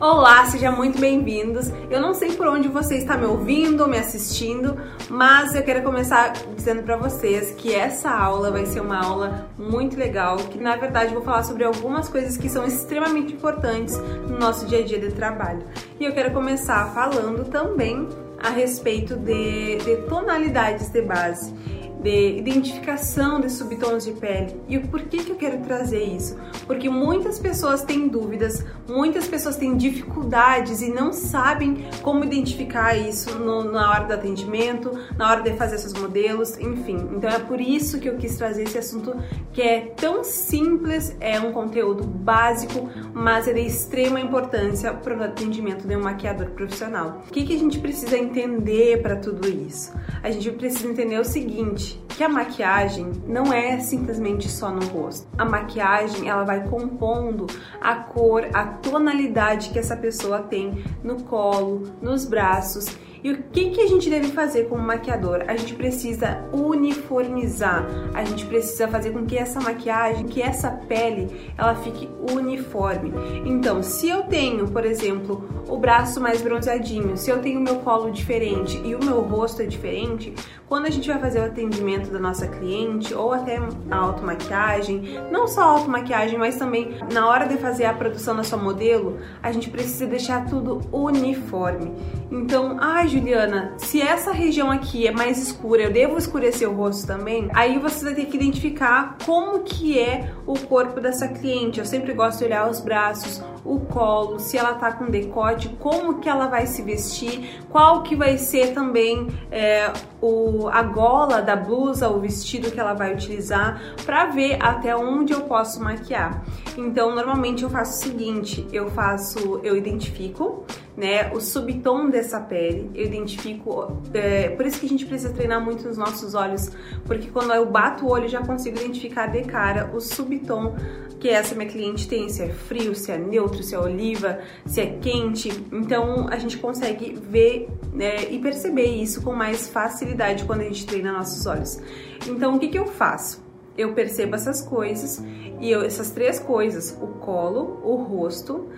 Olá, sejam muito bem-vindos. Eu não sei por onde você está me ouvindo, me assistindo, mas eu quero começar dizendo para vocês que essa aula vai ser uma aula muito legal, que na verdade vou falar sobre algumas coisas que são extremamente importantes no nosso dia a dia de trabalho. E eu quero começar falando também a respeito de, de tonalidades de base de identificação de subtons de pele. E o porquê que eu quero trazer isso? Porque muitas pessoas têm dúvidas, muitas pessoas têm dificuldades e não sabem como identificar isso no, na hora do atendimento, na hora de fazer seus modelos, enfim. Então é por isso que eu quis trazer esse assunto que é tão simples, é um conteúdo básico, mas é de extrema importância para o atendimento de um maquiador profissional. O que, que a gente precisa entender para tudo isso? A gente precisa entender o seguinte que a maquiagem não é simplesmente só no rosto. A maquiagem, ela vai compondo a cor, a tonalidade que essa pessoa tem no colo, nos braços e o que, que a gente deve fazer como maquiador? A gente precisa uniformizar, a gente precisa fazer com que essa maquiagem, que essa pele, ela fique uniforme. Então, se eu tenho, por exemplo, o braço mais bronzeadinho, se eu tenho o meu colo diferente e o meu rosto é diferente, quando a gente vai fazer o atendimento da nossa cliente ou até a automaquiagem, não só a automaquiagem, mas também na hora de fazer a produção da sua modelo, a gente precisa deixar tudo uniforme. Então, ai, Juliana, se essa região aqui é mais escura, eu devo escurecer o rosto também? Aí você vai ter que identificar como que é o corpo dessa cliente. Eu sempre gosto de olhar os braços, o colo, se ela tá com decote, como que ela vai se vestir, qual que vai ser também é, o, a gola da blusa, o vestido que ela vai utilizar, para ver até onde eu posso maquiar. Então, normalmente eu faço o seguinte, eu faço, eu identifico né, o subtom dessa pele, eu identifico, é, por isso que a gente precisa treinar muito os nossos olhos, porque quando eu bato o olho já consigo identificar de cara o subtom que essa minha cliente tem, se é frio, se é neutro, se é oliva, se é quente, então a gente consegue ver né, e perceber isso com mais facilidade quando a gente treina nossos olhos. Então o que, que eu faço? Eu percebo essas coisas e eu, essas três coisas, o colo, o rosto,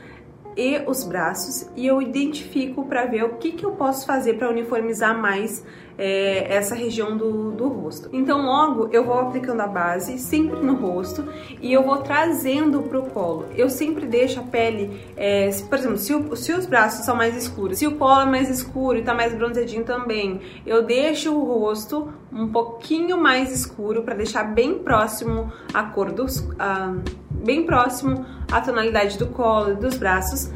e os braços e eu identifico para ver o que, que eu posso fazer para uniformizar mais é, essa região do, do rosto. Então logo eu vou aplicando a base sempre no rosto e eu vou trazendo pro colo. Eu sempre deixo a pele, é, por exemplo, se, o, se, os braços são mais escuros, se o colo é mais escuro e tá mais bronzeadinho também, eu deixo o rosto um pouquinho mais escuro para deixar bem próximo a cor dos... bem próximo à tonalidade do colo e dos braços,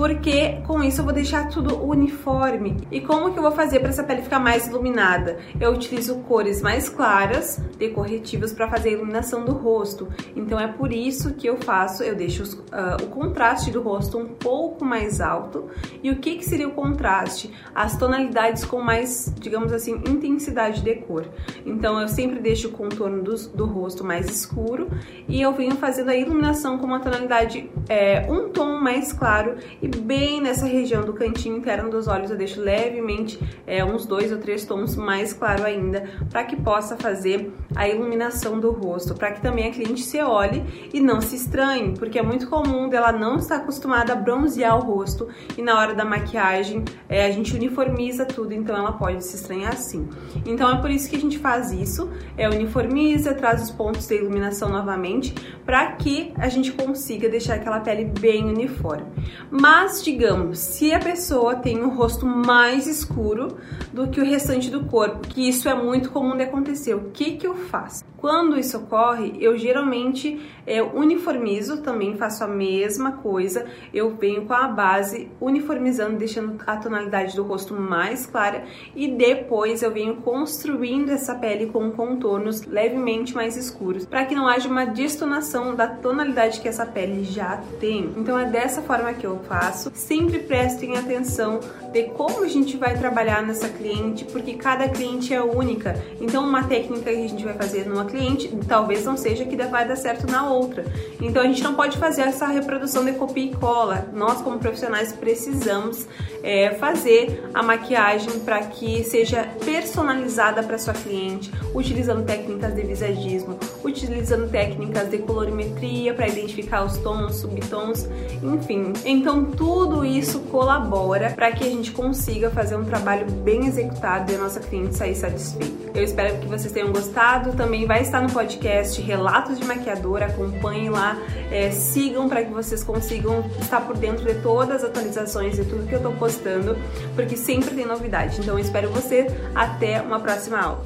porque com isso eu vou deixar tudo uniforme. E como que eu vou fazer para essa pele ficar mais iluminada? Eu utilizo cores mais claras de corretivos para fazer a iluminação do rosto. Então é por isso que eu faço, eu deixo os, uh, o contraste do rosto um pouco mais alto. E o que, que seria o contraste? As tonalidades com mais, digamos assim, intensidade de cor. Então eu sempre deixo o contorno do, do rosto mais escuro e eu venho fazendo a iluminação com uma tonalidade é, um tom mais claro e bem nessa região do cantinho interno dos olhos eu deixo levemente é, uns dois ou três tons mais claro ainda, para que possa fazer a iluminação do rosto, para que também a cliente se olhe e não se estranhe, porque é muito comum dela não estar acostumada a bronzear o rosto e na hora da maquiagem é, a gente uniformiza tudo, então ela pode se estranhar assim. Então é por isso que a gente faz isso, é uniformiza, traz os pontos de iluminação novamente, para que a gente consiga deixar aquela pele bem uniforme. Mas mas, digamos, se a pessoa tem um rosto mais escuro do que o restante do corpo, que isso é muito comum de acontecer, o que, que eu faço? Quando isso ocorre, eu geralmente é, uniformizo, também faço a mesma coisa, eu venho com a base uniformizando, deixando a tonalidade do rosto mais clara e depois eu venho construindo essa pele com contornos levemente mais escuros, para que não haja uma destonação da tonalidade que essa pele já tem. Então é dessa forma que eu faço passo. Sempre prestem atenção de como a gente vai trabalhar nessa cliente, porque cada cliente é única. Então, uma técnica que a gente vai fazer numa cliente talvez não seja que vai dar certo na outra. Então, a gente não pode fazer essa reprodução de copia e cola. Nós, como profissionais, precisamos é, fazer a maquiagem para que seja personalizada para sua cliente, utilizando técnicas de visagismo, utilizando técnicas de colorimetria para identificar os tons, subtons, enfim. Então, tudo isso colabora para que a gente consiga fazer um trabalho bem executado e a nossa cliente sair satisfeita. Eu espero que vocês tenham gostado. Também vai estar no podcast Relatos de Maquiadora. Acompanhem lá, é, sigam para que vocês consigam estar por dentro de todas as atualizações e tudo que eu estou postando, porque sempre tem novidade. Então eu espero você até uma próxima aula.